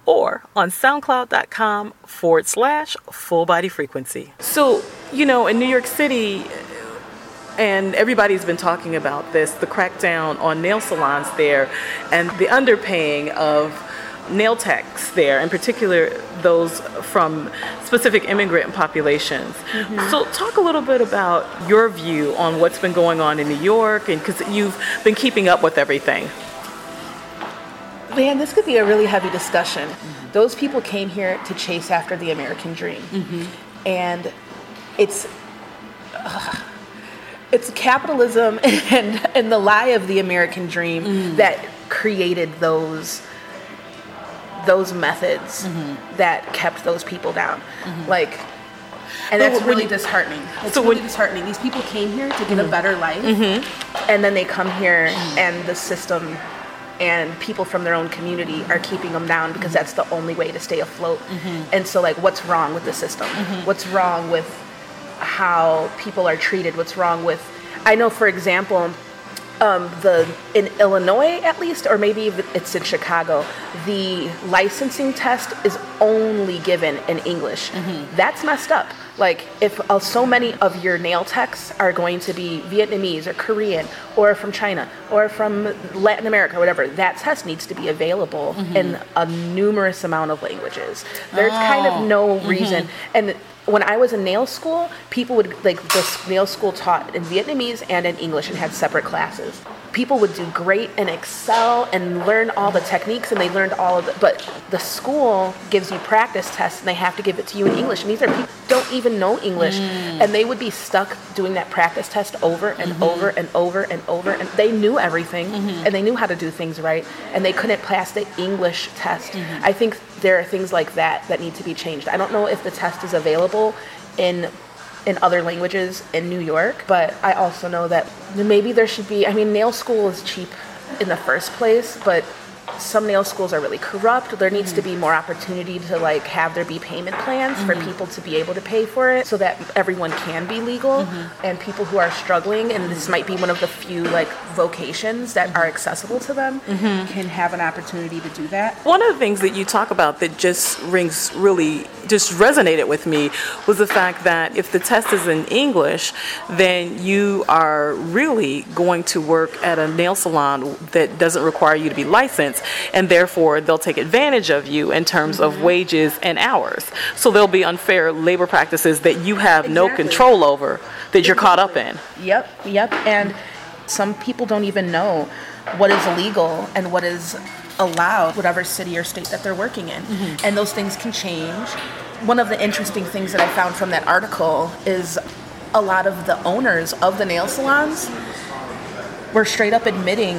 or on SoundCloud.com forward slash Full Body Frequency. So, you know, in New York City, and everybody's been talking about this the crackdown on nail salons there and the underpaying of nail techs there, in particular those from specific immigrant populations. Mm-hmm. So, talk a little bit about your view on what's been going on in New York, and because you've been keeping up with everything. Man, this could be a really heavy discussion. Mm-hmm. Those people came here to chase after the American dream, mm-hmm. and it's ugh, it's capitalism and and the lie of the American dream mm-hmm. that created those those methods mm-hmm. that kept those people down. Mm-hmm. Like, and that's really you- disheartening. It's So really when- disheartening. These people came here to get a better life, and then they come here and the system and people from their own community are keeping them down because that's the only way to stay afloat. And so, like, what's wrong with the system? What's wrong with how people are treated? What's wrong with? I know, for example, um, the in Illinois at least, or maybe it's in Chicago, the licensing test is only given in English. That's messed up. Like if uh, so many of your nail techs are going to be Vietnamese or Korean or from China or from Latin America, or whatever, that test needs to be available in a numerous amount of languages. There's kind of no reason, and when I was in nail school, people would like the nail school taught in Vietnamese and in English and had separate classes. People would do great and excel and learn all the techniques and they learned all of it. But the school gives you practice tests and they have to give it to you in English. And these are people who don't even know English mm. and they would be stuck doing that practice test over and mm-hmm. over and over and over. And they knew everything mm-hmm. and they knew how to do things right and they couldn't pass the English test. Mm-hmm. I think there are things like that that need to be changed. I don't know if the test is available in in other languages in New York, but I also know that maybe there should be I mean nail school is cheap in the first place, but some nail schools are really corrupt. There needs to be more opportunity to like have there be payment plans for mm-hmm. people to be able to pay for it so that everyone can be legal mm-hmm. and people who are struggling and this might be one of the few like vocations that are mm-hmm. accessible to them can have an opportunity to do that. One of the things that you talk about that just rings really just resonated with me was the fact that if the test is in English, then you are really going to work at a nail salon that doesn't require you to be licensed, and therefore they'll take advantage of you in terms of mm-hmm. wages and hours. So there'll be unfair labor practices that you have no control over that you're caught up in. Yep, yep. And some people don't even know what is illegal and what is allowed, whatever city or state that they're working in. Mm-hmm. And those things can change. One of the interesting things that I found from that article is a lot of the owners of the nail salons were straight up admitting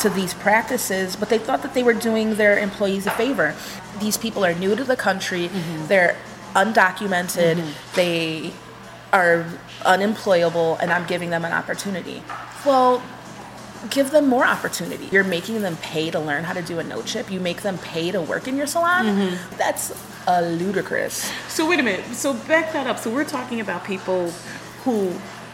to these practices, but they thought that they were doing their employees a favor. These people are new to the country, they're undocumented, they are unemployable, and I'm giving them an opportunity. Well, give them more opportunity. You're making them pay to learn how to do a no chip, you make them pay to work in your salon. That's uh, ludicrous. So wait a minute. So back that up. So we're talking about people who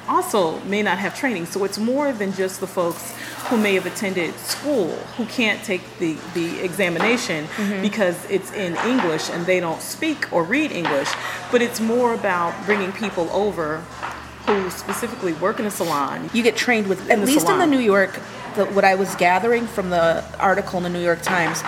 also may not have training. So it's more than just the folks who may have attended school who can't take the, the examination mm-hmm. because it's in English and they don't speak or read English. But it's more about bringing people over who specifically work in a salon. You get trained with, at least in the. New York, the, what I was gathering from the article in the New York Times,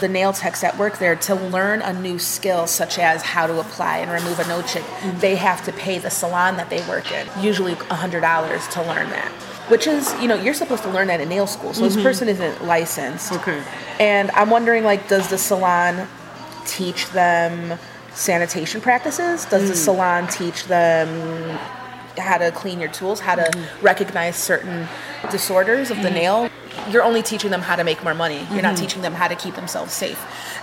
the nail techs that work there to learn a new skill such as how to apply and remove a no chip, mm-hmm. they have to pay the salon that they work in, usually $100 to learn that. Which is, you know, you're supposed to learn that in nail school, so this mm-hmm. person isn't licensed. Okay. And I'm wondering, like, does the salon teach them sanitation practices? Does the mm. salon teach them how to clean your tools, how to mm-hmm. recognize certain disorders of the nail? You're only teaching them how to make more money. You're not teaching them how to keep themselves safe.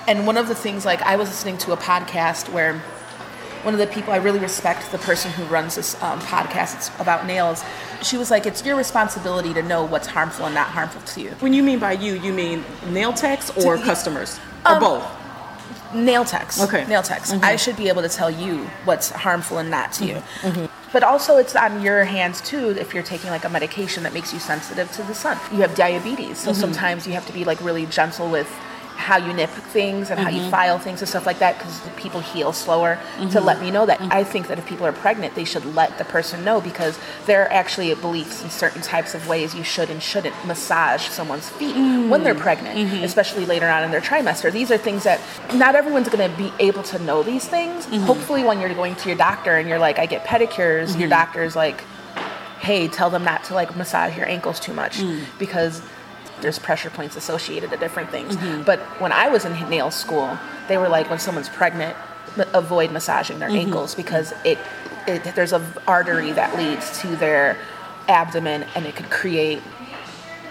And one of the things, like, I was listening to a podcast where one of the people I really respect, the person who runs this um, podcast it's about nails, she was like, "It's your responsibility to know what's harmful and not harmful to you." When you mean by you, you mean nail techs or To- customers? Or Um, both? nail techs. Okay. Nail techs. I should be able to tell you what's harmful and not to you. But also, it's on your hands too if you're taking like a medication that makes you sensitive to the sun. You have diabetes, so mm-hmm. sometimes you have to be like really gentle with how you nip things and how you mm-hmm. file things and stuff like that because people heal slower to let mm-hmm. me know that. Mm-hmm. I think that if people are pregnant they should let the person know because there are actually beliefs in certain types of ways you should and shouldn't massage someone's feet mm. when they're pregnant especially later on in their trimester. These are things that not everyone's going to be able to know these things. Hopefully when you're going to your doctor and you're like i get pedicures your doctor's like hey tell them not to like massage your ankles too much mm. because there's pressure points associated to different things. Mm-hmm. But when I was in nail school, they were like, when someone's pregnant, m- avoid massaging their mm-hmm. ankles because it, it there's a artery that leads to their abdomen and it could create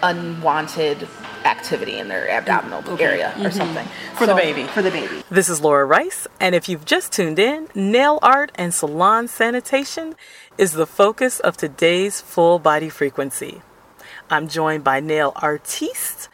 unwanted activity in their abdominal mm, area or mm-hmm. something For the baby. For the baby. This is Laura Rice, and if you've just tuned in, nail art and salon sanitation is the focus of today's full body frequency. I'm joined by nail artiste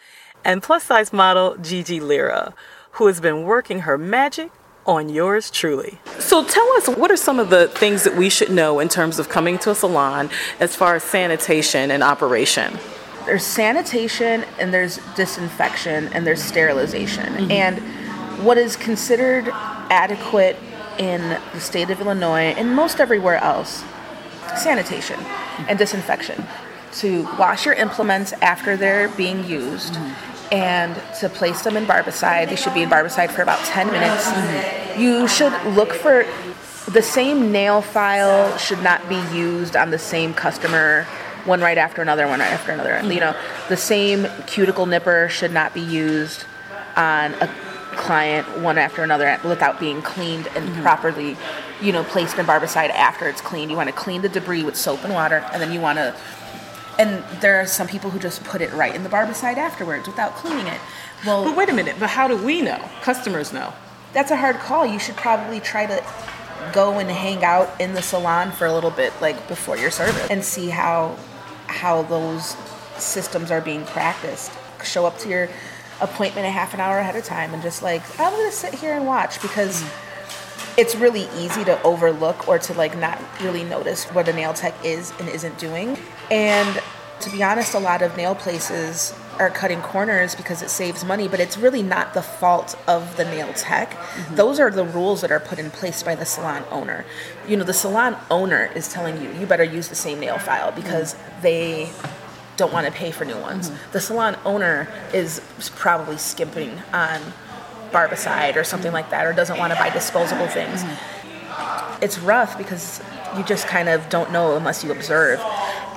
and plus size model Gigi Lira, who has been working her magic on yours truly. So tell us what are some of the things that we should know in terms of coming to a salon as far as sanitation and operation? there's sanitation and there's disinfection and there's sterilization. Mm-hmm. And what is considered adequate in the state of Illinois and most everywhere else, sanitation and disinfection. To wash your implements after they're being used and to place them in barbicide. They should be in barbicide for about 10 minutes. You should look for the same nail file should not be used on the same customer one right after another, one right after another. You know, the same cuticle nipper should not be used on a client one after another without being cleaned and mm-hmm. properly, you know, placed in barbicide after it's cleaned. You want to clean the debris with soap and water, and then you want to. And there are some people who just put it right in the barbicide afterwards without cleaning it. Well, But wait a minute, but how do we know? Customers know. that's a hard call. You should probably try to go and hang out in the salon for a little bit, like before your service, and see how how those systems are being practiced. Show up to your appointment a half an hour ahead of time and just like I'm gonna sit here and watch because mm. It's really easy to overlook or to like not really notice what a nail tech is and isn't doing. And to be honest, a lot of nail places are cutting corners because it saves money, but it's really not the fault of the nail tech. Mm-hmm. Those are the rules that are put in place by the salon owner. You know, the salon owner is telling you, you better use the same nail file mm-hmm. because they don't want to pay for new ones. Mm-hmm. The salon owner is probably skimping on barbicide or something like that, or doesn't want to buy disposable things. Mm-hmm. It's rough because you just kind of don't know unless you observe.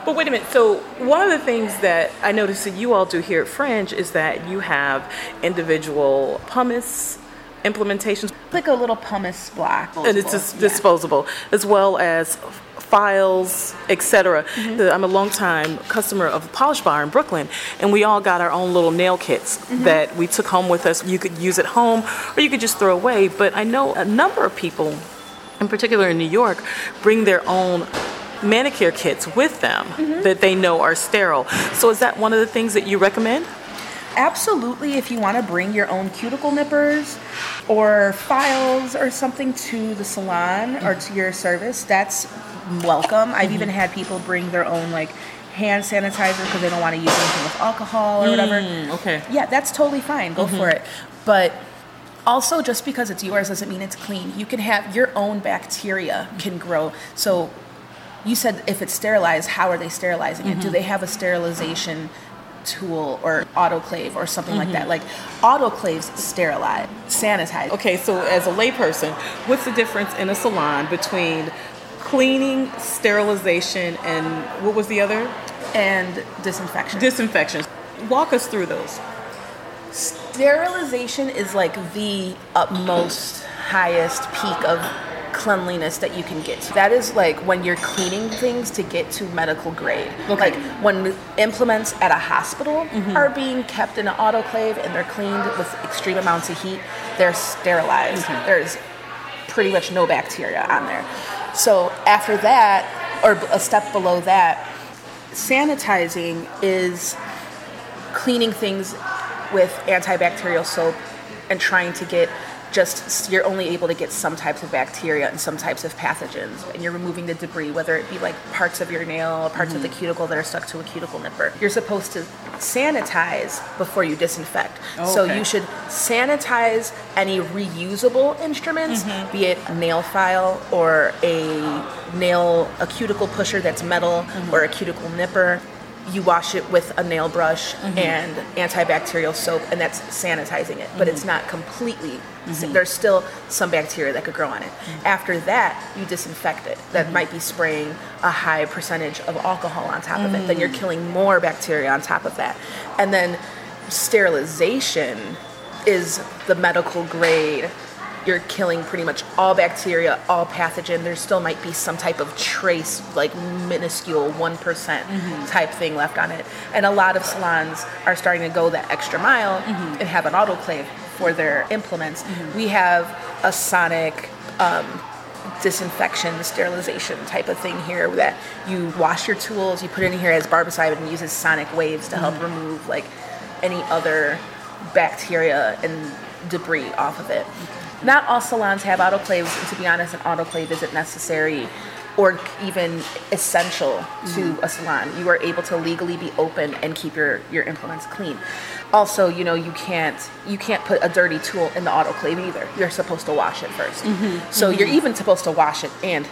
But wait a minute. So one of the things that I noticed that you all do here at Fringe is that you have individual pumice implementations, Like a little pumice block. and it's just Yeah. disposable, as well as files, etc. Mm-hmm. I'm a longtime customer of Polish Bar in Brooklyn, and we all got our own little nail kits Mm-hmm. that we took home with us. You could use at home, or you could just throw away. But I know a number of people, in particular in New York, bring their own manicure kits with them Mm-hmm. that they know are sterile. So is that one of the things that you recommend? Absolutely, if you want to bring your own cuticle nippers or files or something to the salon or to your service, that's welcome. I've mm-hmm. even had people bring their own like hand sanitizer because they don't want to use anything with alcohol or whatever. Mm, okay. Yeah, that's totally fine. Go for mm-hmm. it. But also, just because it's yours doesn't mean it's clean. You can have your own bacteria can grow. So, you said if it's sterilized, how are they sterilizing it? Do mm-hmm. they have a sterilization tool or autoclave or something like that? Mm-hmm. Like autoclaves sterilize, sanitize. Okay, so as a layperson, what's the difference in a salon between cleaning, sterilization, and what was the other? and disinfection. Disinfection. Walk us through those. Sterilization is like the utmost highest peak of cleanliness that you can get to. That is like when you're cleaning things to get to medical grade. Okay. Like when implements at a hospital mm-hmm. are being kept in an autoclave and they're cleaned with extreme amounts of heat, they're sterilized. There's pretty much no bacteria on there. So after that, or a step below that, sanitizing is cleaning things with antibacterial soap and trying to get just you're only able to get some types of bacteria and some types of pathogens and you're removing the debris whether it be like parts of your nail or parts of the mm-hmm. cuticle that are stuck to a cuticle nipper. You're supposed to sanitize before you disinfect. Oh, so you should sanitize any reusable instruments mm-hmm. be it a nail file or a nail a cuticle pusher that's metal mm-hmm. or a cuticle nipper you wash it with a nail brush mm-hmm. and antibacterial soap, and that's sanitizing it. But it's mm-hmm. not completely. Mm-hmm. There's still some bacteria that could grow on it. After that, you disinfect it. That might be spraying a high percentage of alcohol on top of it. Then you're mm. killing more bacteria on top of that. And then sterilization is the medical grade you're killing pretty much all bacteria, all pathogen. There still might be some type of trace, like minuscule 1% mm-hmm. type thing left on it. And a lot of salons are starting to go that extra mile mm-hmm. and have an autoclave for their implements. Mm-hmm. We have a sonic um, disinfection, sterilization type of thing here that you wash your tools, you put it in here as barbicide and uses sonic waves to help remove like any other bacteria and debris off of it. Not all salons have autoclaves, and to be honest, an autoclave isn't necessary or even essential to mm-hmm. a salon. You are able to legally be open and keep your, your implements clean. Also, you know, you can't you can't put a dirty tool in the autoclave either. You're supposed to wash it 1st mm-hmm. So you're mm-hmm. even supposed to wash it and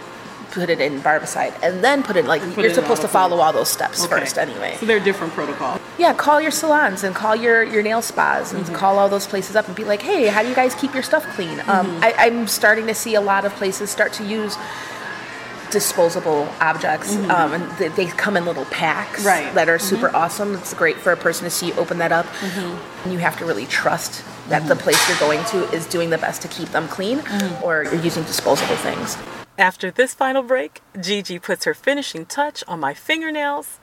put it in barbicide and then put it like put you're it supposed to follow all those steps Okay. first anyway. So there are different protocols. Yeah, call your salons and call your, your nail spas and Mm-hmm. call all those places up and be like, hey, how do you guys keep your stuff clean? Um, Mm-hmm. I, I'm starting to see a lot of places start to use disposable objects um, and they, they come in little packs Mm-hmm. Right. Mm-hmm. that are super awesome. It's great for a person to see you open that up. And you have to really trust that Mm-hmm. the place you're going to is doing the best to keep them clean or you're using disposable things. After this final break, Gigi puts her finishing touch on my fingernails,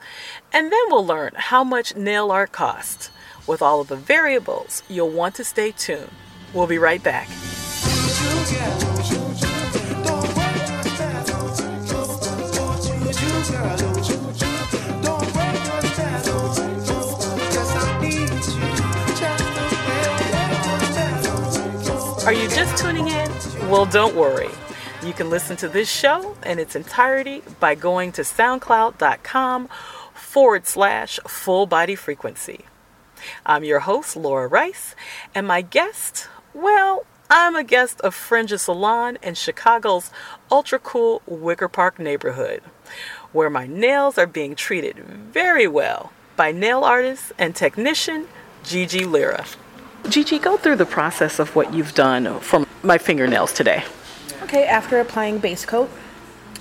and then we'll learn how much nail art costs. With all of the variables, you'll want to stay tuned. We'll be right back. Are you just tuning in? Well, don't worry. You can listen to this show in its entirety by going to soundcloud.com forward slash full body frequency. I'm your host, Laura Rice, and my guest, well, I'm a guest of Fringe Salon in Chicago's ultra cool Wicker Park neighborhood, where my nails are being treated very well by nail artist and technician Gigi Lira. Gigi, go through the process of what you've done for my fingernails today. Okay, after applying base coat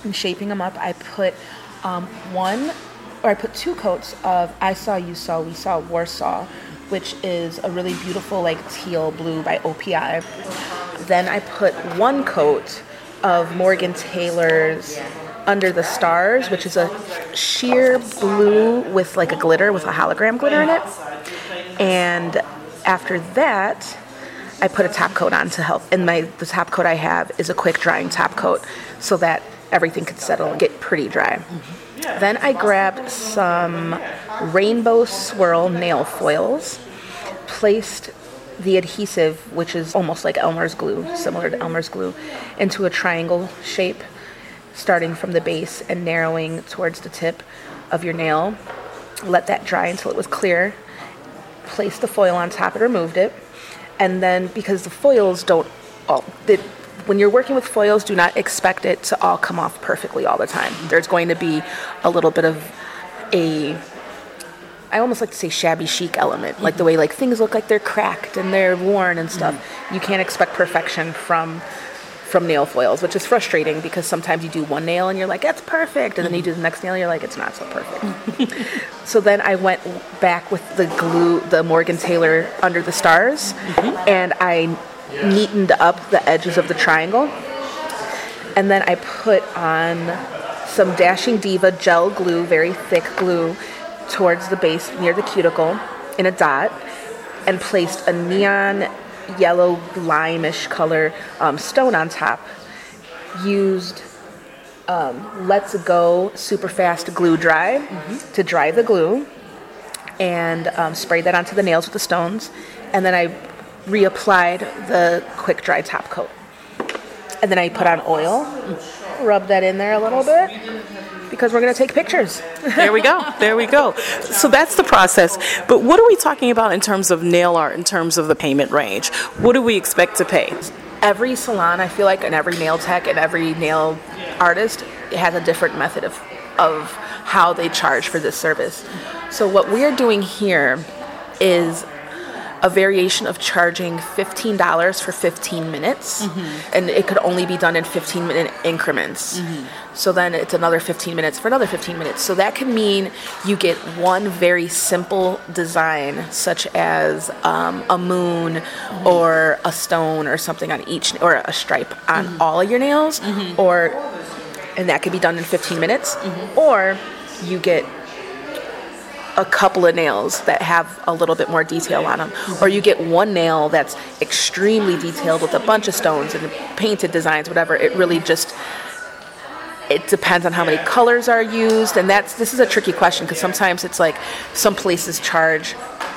and shaping them up, I put um, one, or I put two coats of I Saw, You Saw, We Saw Warsaw, which is a really beautiful, like teal blue by OPI. Then I put one coat of Morgan Taylor's Under the Stars, which is a sheer blue with like a glitter, with a hologram glitter in it. And after that, I put a top coat on to help. And my the top coat I have is a quick drying top coat, so that everything could settle and get pretty dry. Then I grabbed some rainbow swirl nail foils, placed the adhesive, which is almost like Elmer's glue, similar to Elmer's glue, into a triangle shape, starting from the base and narrowing towards the tip of your nail. Let that dry until it was clear placed the foil on top and removed it. And then because the foils don't all the, when you're working with foils, do not expect it to all come off perfectly all the time. There's going to be a little bit of a I almost like to say shabby chic element, like the way like things look like they're cracked and they're worn and stuff. Mm-hmm. You can't expect perfection from from nail foils, which is frustrating because sometimes you do one nail and you're like, that's perfect. And then you do the next nail and you're like, it's not so perfect. so then I went back with the glue, the Morgan Taylor Under the Stars, mm-hmm. and I neatened up the edges of the triangle. And then I put on some Dashing Diva gel glue, very thick glue, towards the base near the cuticle in a dot, and placed a neon yellow limeish color um, stone on top. Used um, Let's Go super fast glue dry to dry the glue, and um, sprayed that onto the nails with the stones, and then I reapplied the quick dry top coat. And then I put on oil, rub that in there a little bit because we're gonna take pictures. There we go. There we go. So that's the process. But what are we talking about in terms of nail art, in terms of the payment range? What do we expect to pay? every salon, I feel like, and every nail tech and every nail artist has a different method of, of how they charge for this service. So, what we're doing here is a variation of charging $15 for 15 minutes, mm-hmm. and it could only be done in 15 minute increments. Mm-hmm. So then it's another 15 minutes for another 15 minutes. So that can mean you get one very simple design, such as um, a moon mm-hmm. or a stone or something on each, or a stripe on all of your nails, or and that could be done in 15 minutes, or you get a couple of nails that have a little bit more detail on them, or you get one nail that's extremely detailed with a bunch of stones and painted designs, whatever. It really just it depends on how many colors are used, and that's this is a tricky question because sometimes it's like some places charge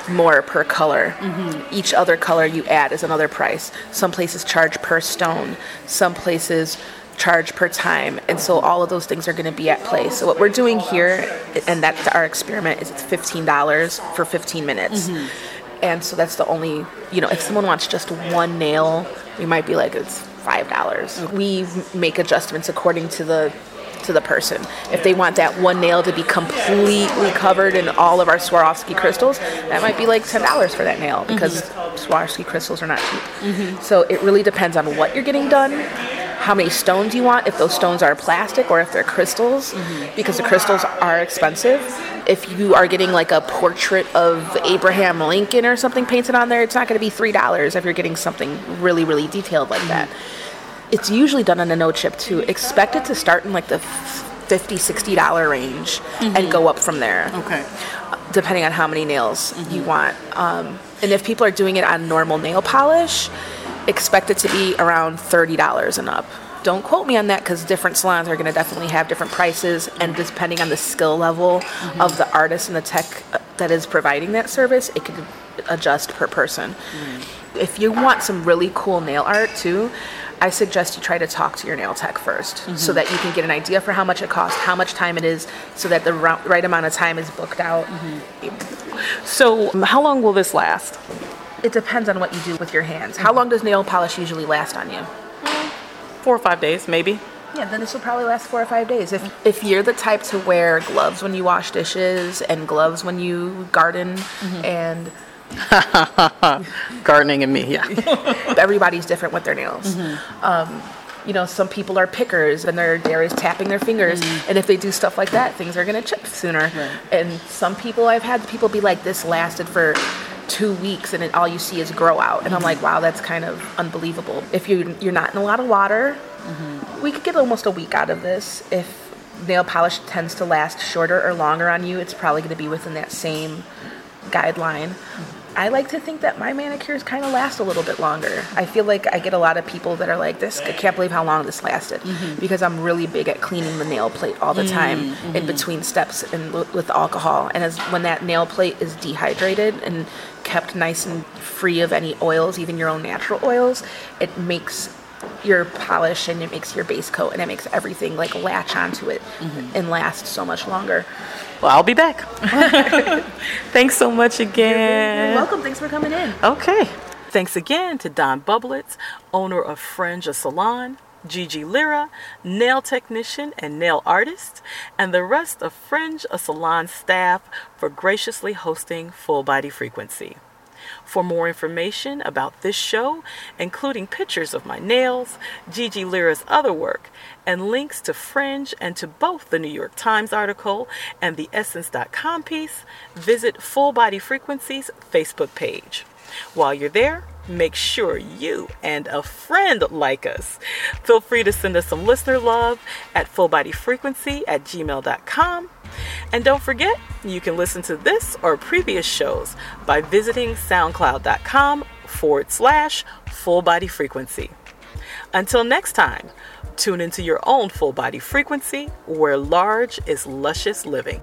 more per color. Mm-hmm. Each other color you add is another price. Some places charge per stone, some places charge per time. And so all of those things are going to be at play. So what we're doing here, and that's our experiment, is it's $15 for 15 minutes. Mm-hmm. And so that's the only, you know, if someone wants just one nail, we might be like, it's $5. We make adjustments according to the to the person. If they want that one nail to be completely covered in all of our Swarovski crystals, that might be like $10 for that nail because mm-hmm. Swarovski crystals are not cheap. Mm-hmm. So it really depends on what you're getting done, how many stones you want, if those stones are plastic or if they're crystals, mm-hmm. because the crystals are expensive. If you are getting like a portrait of Abraham Lincoln or something painted on there, it's not going to be $3 if you're getting something really, really detailed like that mm-hmm. it's usually done on a no chip too. Expect it to start in like the 50 60 dollar range and go mm-hmm. up from there Okay. depending on how many nails you want um, and if people are doing it on normal nail polish expect it to be around $30 and up don't quote me on that because different salons are going to definitely have different prices and depending on the skill level of the artist and the tech uh, that is providing that service it could adjust per person if you want some really cool nail art too, I suggest you try to talk to your nail tech 1st so that you can get an idea for how much it costs, how much time it is, so that the right amount of time is booked out. So, how long will this last? It depends on what you do with your hands. How long does nail polish usually last on you? Four or five days, maybe. Yeah, then this will probably last four or five days. If if you're the type to wear gloves when you wash dishes and gloves when you garden mm-hmm. and Gardening and me, yeah. everybody's different with their nails. Mm-hmm. Um, you know, some people are pickers and they're, they're always tapping their fingers. Mm-hmm. And if they do stuff like that, things are going to chip sooner. And some people, I've had people be like, this lasted for two weeks and then all you see is grow out. And I'm mm-hmm. like, wow, that's kind of unbelievable. If you, you're not in a lot of water, mm-hmm. we could get almost a week out of this. If nail polish tends to last shorter or longer on you, it's probably going to be within that same guideline. I like to think that my manicures kind of last a little bit longer. I feel like I get a lot of people that are like, "This, I can't believe how long this lasted," mm-hmm. because I'm really big at cleaning the nail plate all the mm, time in mm-hmm. between steps and w- with alcohol. And as when that nail plate is dehydrated and kept nice and free of any oils, even your own natural oils, it makes your polish and it makes your base coat and it makes everything like latch onto it mm-hmm. and last so much longer. Well, I'll be back. Thanks so much again. You're welcome. Thanks for coming in. Okay. Thanks again to Don Bublitz, owner of Fringe a Salon, Gigi Lira, nail technician and nail artist, and the rest of Fringe a Salon staff for graciously hosting Full Body Frequency. For more information about this show, including pictures of my nails, Gigi Lira's other work, and links to Fringe and to both the New York Times article and the Essence.com piece, visit Full Body Frequencies Facebook page. While you're there, make sure you and a friend like us. Feel free to send us some listener love at fullbodyfrequency at gmail.com. And don't forget, you can listen to this or previous shows by visiting soundcloud.com forward slash full body frequency. Until next time, tune into your own full body frequency where large is luscious living.